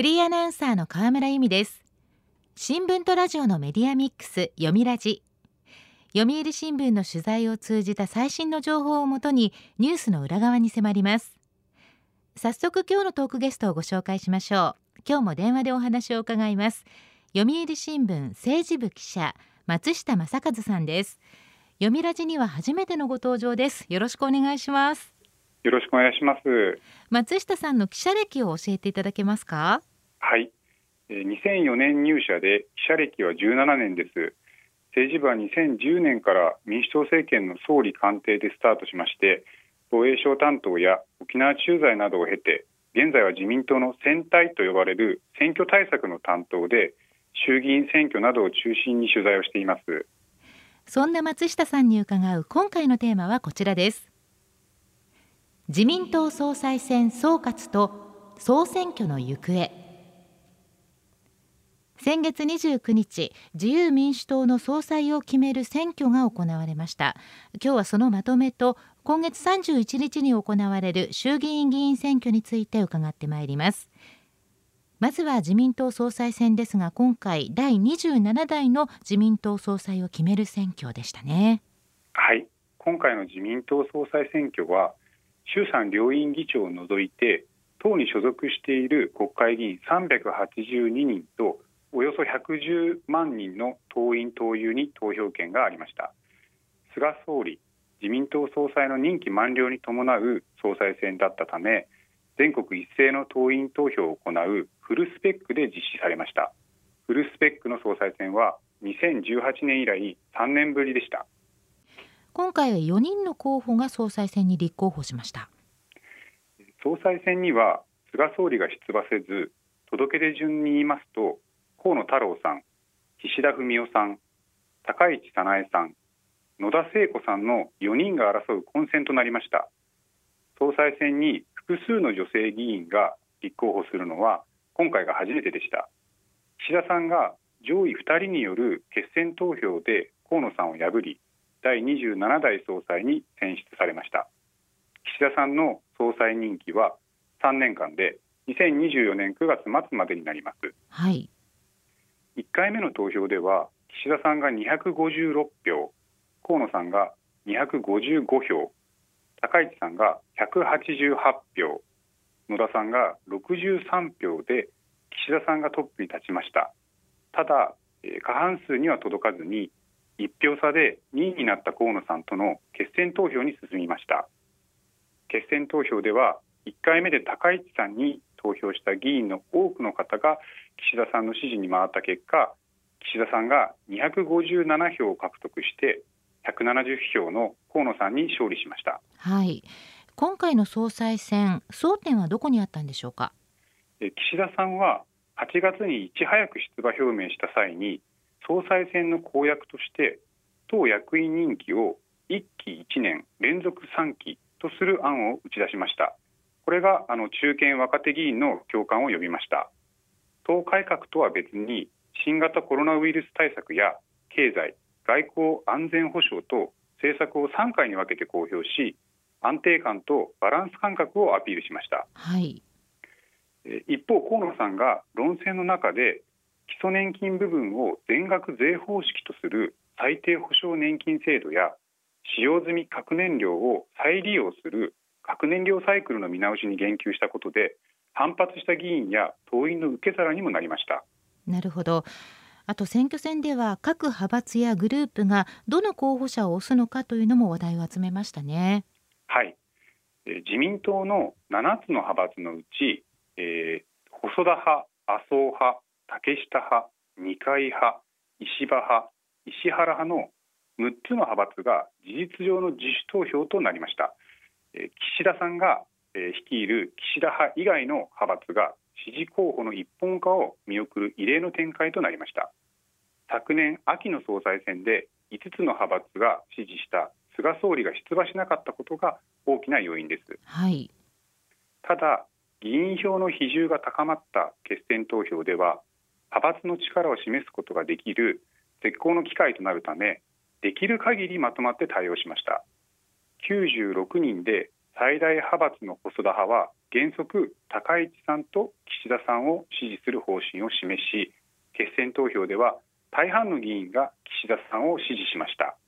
フリーアナウンサーの河村由美です。新聞とラジオのメディアミックス読みラジ。読売新聞の取材を通じた最新の情報をもとにニュースの裏側に迫ります。早速今日のトークゲストをご紹介しましょう。今日も電話でお話を伺います。読売新聞政治部記者松下正和さんです。読みラジには初めてのご登場です。よろしくお願いします。よろしくお願いします。松下さんの記者歴を教えていただけますか？はい。2004年入社で記者歴は17年です。政治部は2010年から民主党政権の総理官邸でスタートしまして防衛省担当や沖縄駐在などを経て現在は自民党の選対と呼ばれる選挙対策の担当で衆議院選挙などを中心に取材をしています。そんな松下さんに伺う今回のテーマはこちらです。自民党総裁選総括と総選挙の行方。先月29日自由民主党の総裁を決める選挙が行われました。今日はそのまとめと今月31日に行われる衆議院議員選挙について伺ってまいります。まずは自民党総裁選ですが今回第27代の自民党総裁を決める選挙でしたね。はい。今回の自民党総裁選挙は衆参両院議長を除いて党に所属している国会議員382人とおよそ110万人の党員・党友に投票権がありました。菅総理自民党総裁の任期満了に伴う総裁選だったため全国一斉の党員投票を行うフルスペックで実施されました。フルスペックの総裁選は2018年以来3年ぶりでした。今回は4人の候補が総裁選に立候補しました。総裁選には菅総理が出馬せず届け出順に言いますと河野太郎さん岸田文雄さん高市早苗さん野田聖子さんの4人が争う混戦となりました。総裁選に複数の女性議員が立候補するのは今回が初めてでした。岸田さんが上位2人による決選投票で河野さんを破り第27代総裁に選出されました。岸田さんの総裁任期は3年間で2024年9月末までになります。はい。1回目の投票では岸田さんが256票河野さんが255票高市さんが188票野田さんが63票で岸田さんがトップに立ちました。ただ過半数には届かずに1票差で2位になった河野さんとの決選投票に進みました。決選投票では1回目で高市さんに投票した議員の多くの方が岸田さんの支持に回った結果岸田さんが257票を獲得して170票の河野さんに勝利しました。はい。今回の総裁選争点はどこにあったんでしょうか？岸田さんは8月にいち早く出馬表明した際に総裁選の公約として党役員任期を1期1年連続3期とする案を打ち出しました。これがあの中堅若手議員の共感を呼びました党改革とは別に新型コロナウイルス対策や経済外交安全保障と政策を3回に分けて公表し安定感とバランス感覚をアピールしました、はい、一方河野さんが論戦の中で基礎年金部分を全額税方式とする最低保障年金制度や使用済み核燃料を再利用する核燃料サイクルの見直しに言及したことで反発した議員や党員の受け皿にもなりました。なるほど。あと選挙戦では各派閥やグループがどの候補者を推すのかというのも話題を集めましたね。はい。自民党の7つの派閥のうち、えー、細田派麻生派竹下派二階派石破派石原派の6つの派閥が事実上の自主投票となりました。岸田さんが率いる岸田派以外の派閥が支持候補の一本化を見送る異例の展開となりました。昨年秋の総裁選で5つの派閥が支持した菅総理が出馬しなかったことが大きな要因です、はい、ただ議員票の比重が高まった決選投票では派閥の力を示すことができる絶好の機会となるためできる限りまとまって対応しました。96人で最大派閥の細田派は原則高市さんと岸田さんを支持する方針を示し決選投票では大半の議員が岸田さんを支持しました。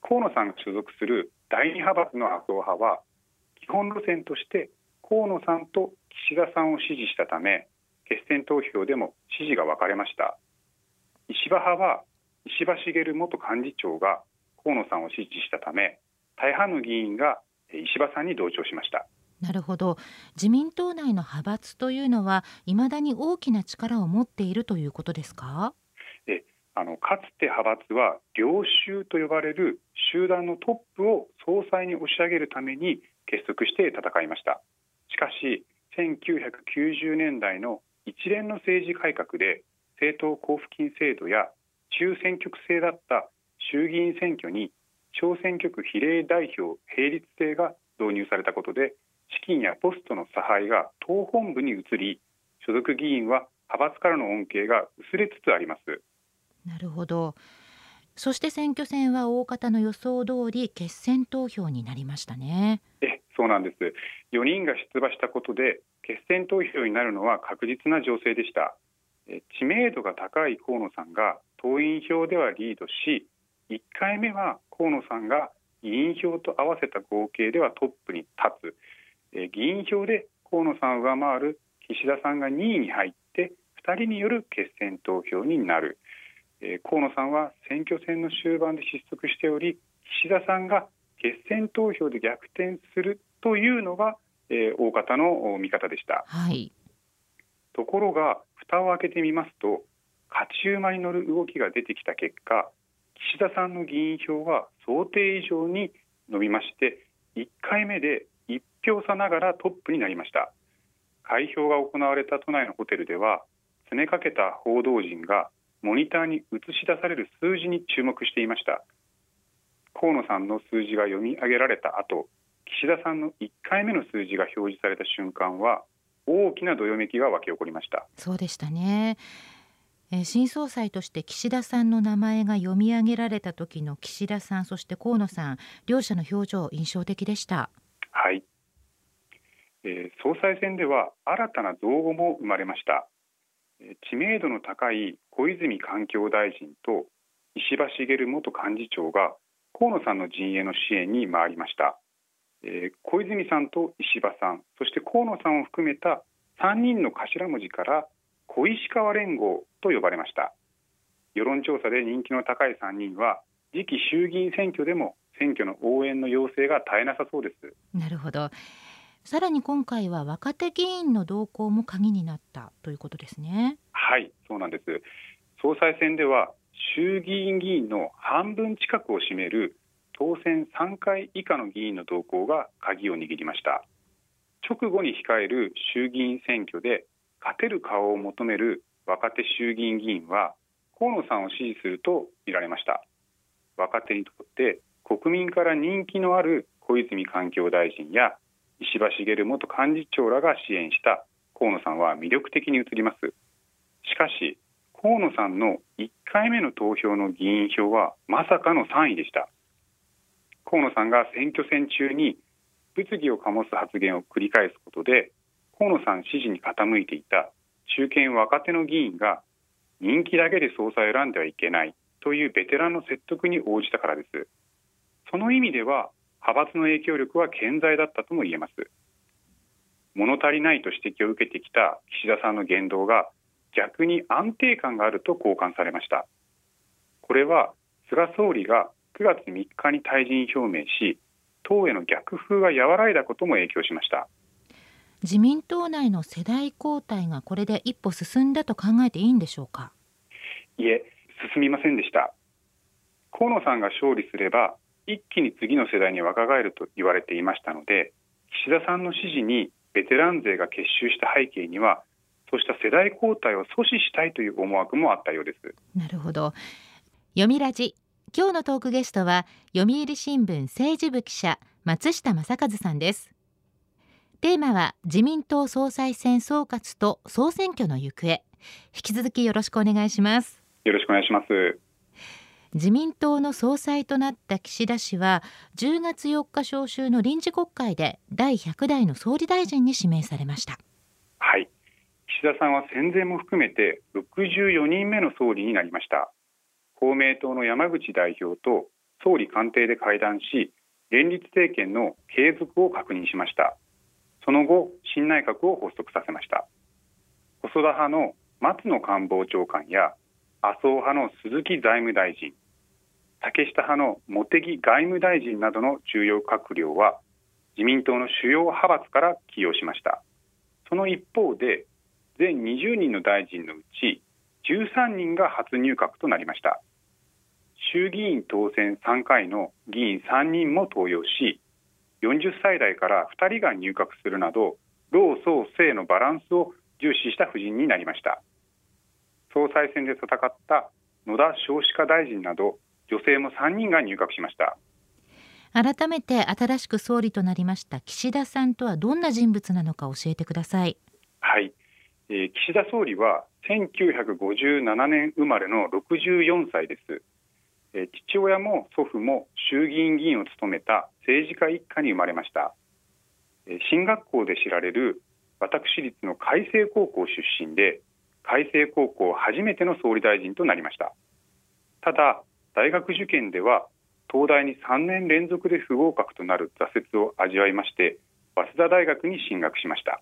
河野さんが所属する第二派閥の麻生派は基本路線として河野さんと岸田さんを支持したため決選投票でも支持が分かれました。石破派は石破茂元幹事長が河野さんを支持したため大半の議員が石破さんに同調しました。なるほど。自民党内の派閥というのはいまだに大きな力を持っているということですか？えあのかつて派閥は領袖と呼ばれる集団のトップを総裁に押し上げるために結束して戦いました。しかし1990年代の一連の政治改革で政党交付金制度や中選挙区制だった衆議院選挙に小選挙区比例代表並立制が導入されたことで資金やポストの差配が党本部に移り所属議員は派閥からの恩恵が薄れつつあります。なるほど。そして選挙戦は大方の予想通り決選投票になりましたね。えそうなんです。4人が出馬したことで決選投票になるのは確実な情勢でした。知名度が高い河野さんが党員票ではリードし1回目は河野さんが議員票と合わせた合計ではトップに立つ。議員票で河野さんを上回る岸田さんが2位に入って2人による決選投票になる。河野さんは選挙戦の終盤で失速しており岸田さんが決選投票で逆転するというのが、えー、大方の見方でした、はい、ところが蓋を開けてみますと勝ち馬に乗る動きが出てきた結果岸田さんの議員票は想定以上に伸びまして1回目で1票差ながらトップになりました。開票が行われた都内のホテルでは詰めかけた報道陣がモニターに映し出される数字に注目していました。河野さんの数字が読み上げられた後岸田さんの1回目の数字が表示された瞬間は大きなどよめきが沸き起こりました。そうでしたね。え新総裁として岸田さんの名前が読み上げられた時の岸田さんそして河野さん両者の表情印象的でした。はい、えー、総裁選では新たな造語も生まれました。知名度の高い小泉環境大臣と石破茂元幹事長が河野さんの陣営の支援に回りました、えー、小泉さんと石破さんそして河野さんを含めた3人の頭文字から小石川連合と呼ばれました。世論調査で人気の高い3人は次期衆議院選挙でも選挙の応援の要請が絶えなさそうです。なるほど。さらに今回は若手議員の動向も鍵になったということですね。はいそうなんです。総裁選では衆議院議員の半分近くを占める当選3回以下の議員の動向が鍵を握りました。直後に控える衆議院選挙で勝てる顔を求める若手衆議院議員は河野さんを支持すると見られました。若手にとって国民から人気のある小泉環境大臣や石破茂元幹事長らが支援した河野さんは魅力的に映ります。しかし河野さんの1回目の投票の議員票はまさかの3位でした。河野さんが選挙戦中に物議を醸す発言を繰り返すことで河野さん支持に傾いていた中堅若手の議員が人気だけで総裁を選んではいけないというベテランの説得に応じたからです。その意味では派閥の影響力は健在だったとも言えます。物足りないと指摘を受けてきた岸田さんの言動が逆に安定感があると交換されました。これは菅総理が9月3日に退陣表明し党への逆風が和らいだことも影響しました。自民党内の世代交代がこれで一歩進んだと考えていいんでしょうか？いえ進みませんでした。河野さんが勝利すれば一気に次の世代に若返ると言われていましたので岸田さんの支持にベテラン勢が結集した背景にはそうした世代交代を阻止したいという思惑もあったようです。なるほど。読みラジ。今日のトークゲストは読売新聞政治部記者松下正和さんですテーマは自民党総裁選総括と総選挙の行方。引き続きよろしくお願いします。よろしくお願いします。自民党の総裁となった岸田氏は10月4日召集の臨時国会で第100代の総理大臣に指名されました。はい。岸田さんは戦前も含めて64人目の総理になりました。公明党の山口代表と総理官邸で会談し連立政権の継続を確認しましたその後新内閣を発足させました。細田派の松野官房長官や麻生派の鈴木財務大臣竹下派の茂木外務大臣などの重要閣僚は自民党の主要派閥から起用しました。その一方で全20人の大臣のうち13人が初入閣となりました。衆議院当選3回の議員3人も登用し40歳代から2人が入閣するなど老壮青のバランスを重視した布陣になりました。総裁選で戦った野田少子化大臣など女性も3人が入閣しました。改めて新しく総理となりました岸田さんとはどんな人物なのか教えてください。はい、えー、岸田総理は1957年生まれの64歳です父親も祖父も衆議院議員を務めた政治家一家に生まれました。進学校で知られる私立の開成高校出身で開成高校初めての総理大臣となりました。ただ大学受験では東大に3年連続で不合格となる挫折を味わいまして早稲田大学に進学しました。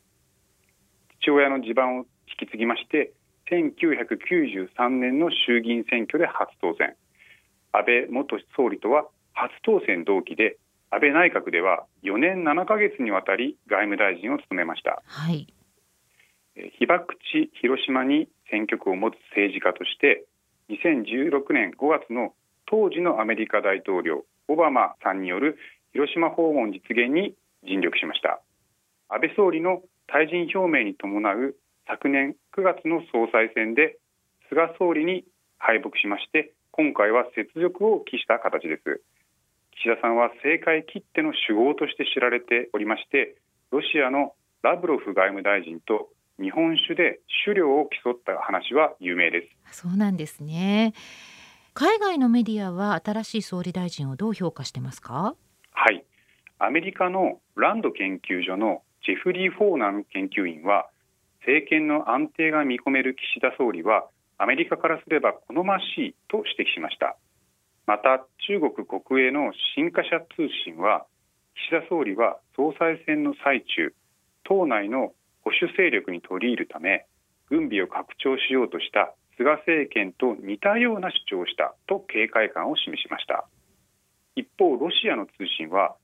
父親の地盤を引き継ぎまして1993年の衆議院選挙で初当選。安倍元総理とは初当選同期で安倍内閣では4年7か月にわたり外務大臣を務めました、はい、被爆地広島に選挙区を持つ政治家として2016年5月の当時のアメリカ大統領オバマさんによる広島訪問実現に尽力しました。安倍総理の退陣表明に伴う昨年9月の総裁選で菅総理に敗北しまして今回は雪辱を期した形です。岸田さんは政界きっての酒豪として知られておりましてロシアのラブロフ外務大臣と日本酒で酒量を競った話は有名です。そうなんですね。海外のメディアは新しい総理大臣をどう評価してますか？はい。アメリカのランド研究所のジェフリー・フォーナム研究員は政権の安定が見込める岸田総理はアメリカからすれば好ましいと指摘しました。また中国国営の新華社通信は岸田総理は総裁選の最中党内の保守勢力に取り入るため軍備を拡張しようとした菅政権と似たような主張をしたと警戒感を示しました。一方ロシアの通信は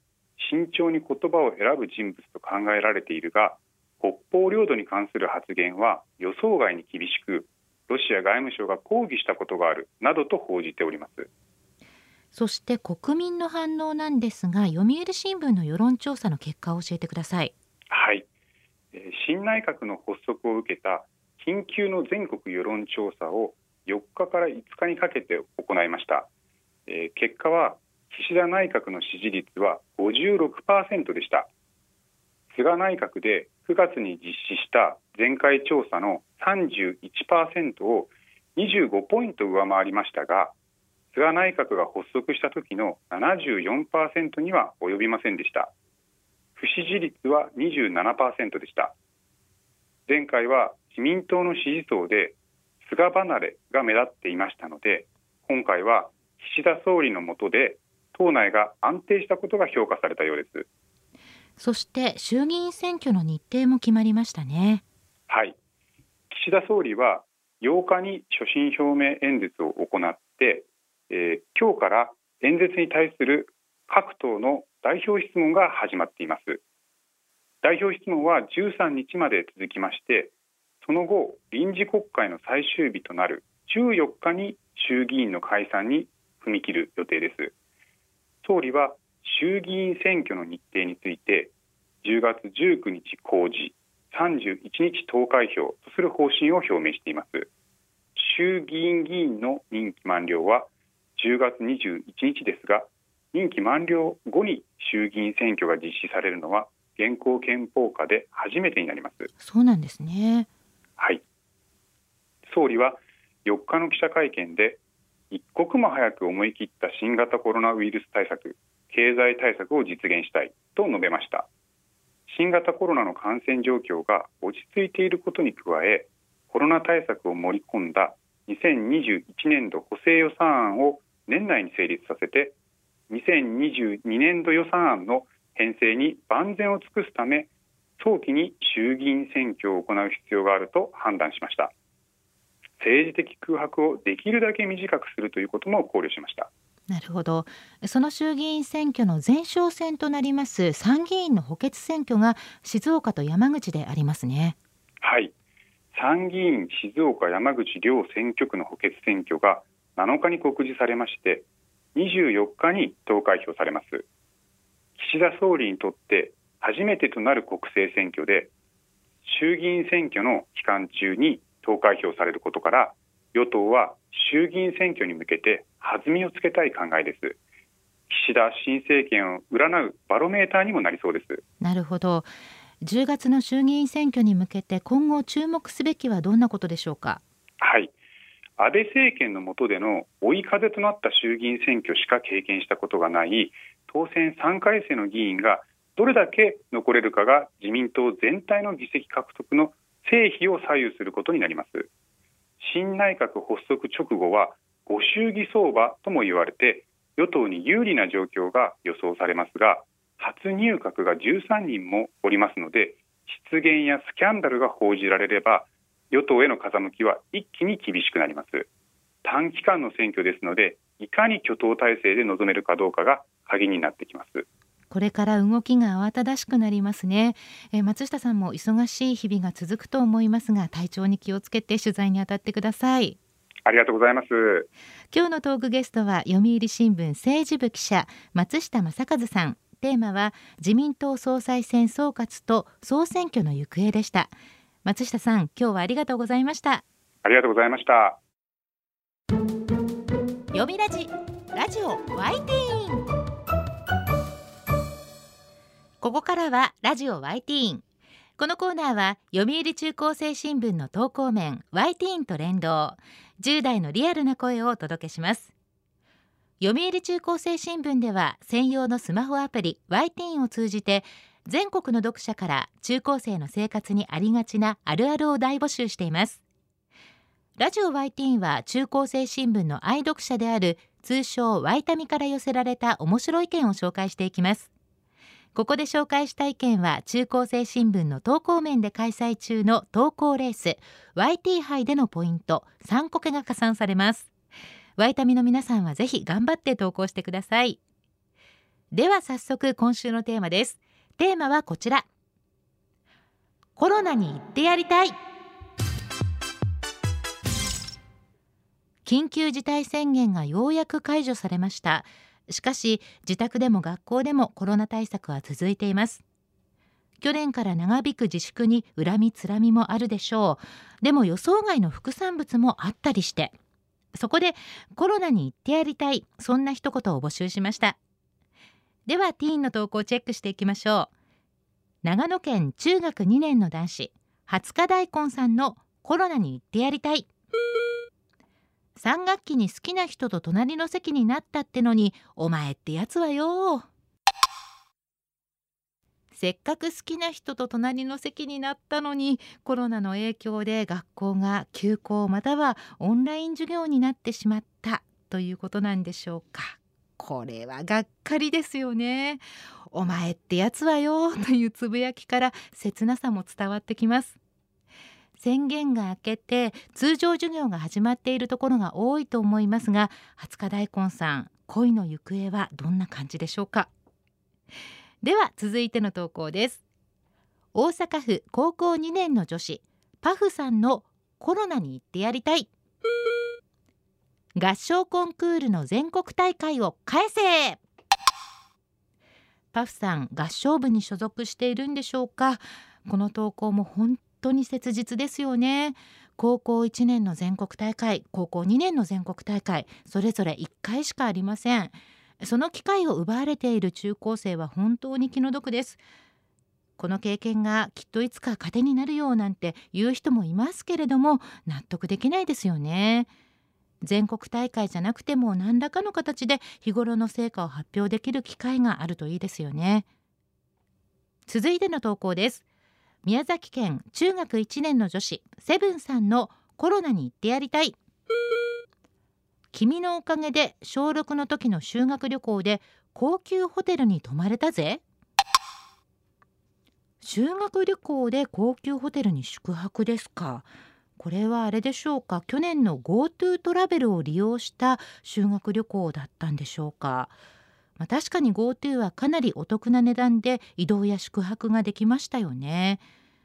慎重に言葉を選ぶ人物と考えられているが北方領土に関する発言は予想外に厳しくロシア外務省が抗議したことがあるなどと報じております。そして国民の反応なんですが読売新聞の世論調査の結果を教えてください。はい。新内閣の発足を受けた緊急の全国世論調査を4日から5日にかけて行いました、え結果は岸田内閣の支持率は56%でした。菅内閣で9月に実施した前回調査の31%を25ポイント上回りましたが菅内閣が発足した時の74%には及びませんでした。不支持率は27%でした。前回は自民党の支持層で菅離れが目立っていましたので今回は岸田総理の下で党内が安定したことが評価されたようです。そして衆議院選挙の日程も決まりましたね。はい。岸田総理は8日に所信表明演説を行って、えー、今日から演説に対する各党の代表質問が始まっています。代表質問は13日まで続きましてその後臨時国会の最終日となる14日に衆議院の解散に踏み切る予定です。総理は衆議院選挙の日程について10月19日公示。31日投開票とする方針を表明しています。衆議院議員の任期満了は10月21日ですが任期満了後に衆議院選挙が実施されるのは現行憲法下で初めてになります。そうなんですね。はい。総理は4日の記者会見で一刻も早く思い切った新型コロナウイルス対策経済対策を実現したいと述べました新型コロナの感染状況が落ち着いていることに加えコロナ対策を盛り込んだ2021年度補正予算案を年内に成立させて2022年度予算案の編成に万全を尽くすため早期に衆議院選挙を行う必要があると判断しました。政治的空白をできるだけ短くするということも考慮しました。なるほど。その衆議院選挙の前哨戦となります参議院の補欠選挙が静岡と山口でありますね。はい。参議院静岡山口両選挙区の補欠選挙が7日に告示されまして24日に投開票されます。岸田総理にとって初めてとなる国政選挙で衆議院選挙の期間中に投開票されることから与党は衆議院選挙に向けて弾みをつけたい考えです。岸田新政権を占うバロメーターにもなりそうです。なるほど。10月の衆議院選挙に向けて今後注目すべきはどんなことでしょうか？はい。安倍政権の下での追い風となった衆議院選挙しか経験したことがない当選3回生の議員がどれだけ残れるかが自民党全体の議席獲得の成否を左右することになります。新内閣発足直後はご祝儀相場とも言われて与党に有利な状況が予想されますが初入閣が13人もおりますので失言やスキャンダルが報じられれば与党への風向きは一気に厳しくなります。短期間の選挙ですのでいかに挙党体制で臨めるかどうかが鍵になってきます。これから動きが慌ただしくなりますね、え松下さんも忙しい日々が続くと思いますが体調に気をつけて取材に当たってください。ありがとうございます。今日のトークゲストは読売新聞政治部記者松下正和さん。テーマは自民党総裁選総括と総選挙の行方でした。松下さん今日はありがとうございました。ありがとうございました。読みラジラジオワイティーン。ここからはラジオワイティーンこのコーナーは読売中高生新聞の投稿面ワイティーンと連動。10代のリアルな声をお届けします。読売中高生新聞では専用のスマホアプリワイティーンを通じて全国の読者から中高生の生活にありがちなあるあるを大募集しています。ラジオワイティーンは中高生新聞の愛読者である通称ワイタミから寄せられた面白い意見を紹介していきます。ここで紹介した意見は中高生新聞の投稿面で開催中の投稿レース YT 杯でのポイント3個けが加算されます。ワイタミの皆さんはぜひ頑張って投稿してください。では早速今週のテーマです。テーマはこちら。コロナに行ってやりたい。緊急事態宣言がようやく解除されました。しかし自宅でも学校でもコロナ対策は続いています。去年から長引く自粛に恨みつらみもあるでしょう。でも予想外の副産物もあったりしてそこでコロナに行ってやりたいそんな一言を募集しました。ではティーンの投稿をチェックしていきましょう。長野県中学2年の男子20日大根さんのコロナに行ってやりたい。3学期に好きな人と隣の席になったってのにお前ってやつはよ。せっかく好きな人と隣の席になったのにコロナの影響で学校が休校またはオンライン授業になってしまったということなんでしょうか。これはがっかりですよね。お前ってやつはよというつぶやきから切なさも伝わってきます。宣言が明けて通常授業が始まっているところが多いと思いますが20日大根さん恋の行方はどんな感じでしょうか？では続いての投稿です。大阪府高校2年の女子パフさんのコロナに行ってやりたい。合唱コンクールの全国大会を返せ！パフさん合唱部に所属しているんでしょうか？この投稿も本当に切実ですよね。高校1年の全国大会高校2年の全国大会それぞれ1回しかありません。その機会を奪われている中高生は本当に気の毒です。この経験がきっといつか糧になるようなんて言う人もいますけれども納得できないですよね。全国大会じゃなくても何らかの形で日頃の成果を発表できる機会があるといいですよね。続いての投稿です。宮崎県中学1年の女子セブンさんのコロナに行ってやりたい。君のおかげで小6の時の修学旅行で高級ホテルに泊まれたぜ。修学旅行で高級ホテルに宿泊ですか。これはあれでしょうか。去年の GoTo トラベルを利用した修学旅行だったんでしょうか、まあ、確かに GoTo はかなりお得な値段で移動や宿泊ができましたよね。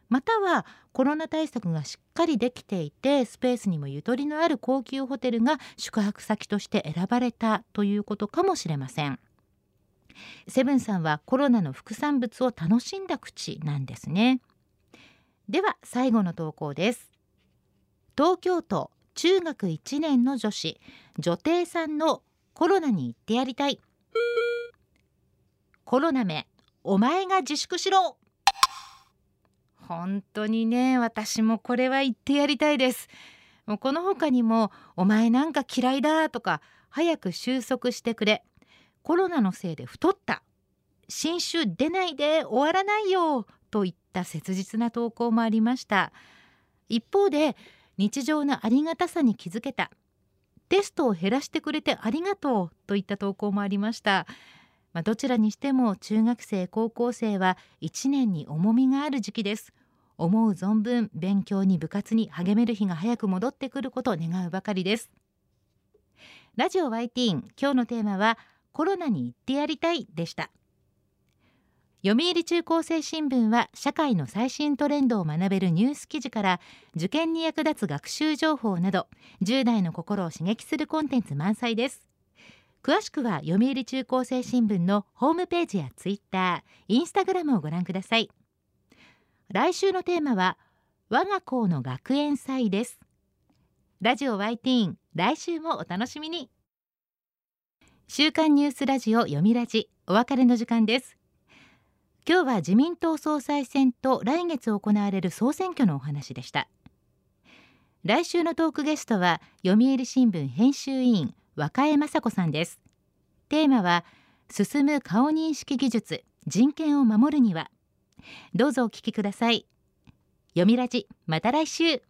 またはコロナ対策がしっかりできていてスペースにもゆとりのある高級ホテルが宿泊先として選ばれたということかもしれません。セブンさんはコロナの副産物を楽しんだ口なんですね。では最後の投稿です。東京都中学1年の女子女帝さんのコロナに行ってやりたい。コロナめお前が自粛しろ。本当にね私もこれは言ってやりたいです。もうこの他にもお前なんか嫌いだとか早く収束してくれ。コロナのせいで太った。新種出ないで終わらないよといった切実な投稿もありました。一方で日常のありがたさに気づけた。テストを減らしてくれてありがとうといった投稿もありました、まあ、どちらにしても中学生高校生は1年に重みがある時期です。思う存分勉強に部活に励める日が早く戻ってくることを願うばかりです。ラジオ YT 今日のテーマはコロナに行ってやりたいでした。読売中高生新聞は社会の最新トレンドを学べるニュース記事から受験に役立つ学習情報など10代の心を刺激するコンテンツ満載です。詳しくは読売中高生新聞のホームページやツイッター、インスタグラムをご覧ください。来週のテーマは我が校の学園祭です。ラジオ Y ティーン来週もお楽しみに。週刊ニュースラジオ読みラジお別れの時間です。今日は自民党総裁選と来月行われる総選挙のお話でした。来週のトークゲストは読売新聞編集委員若江雅子さんです。テーマは進む顔認識技術人権を守るには。どうぞお聞きください。読みラジまた来週。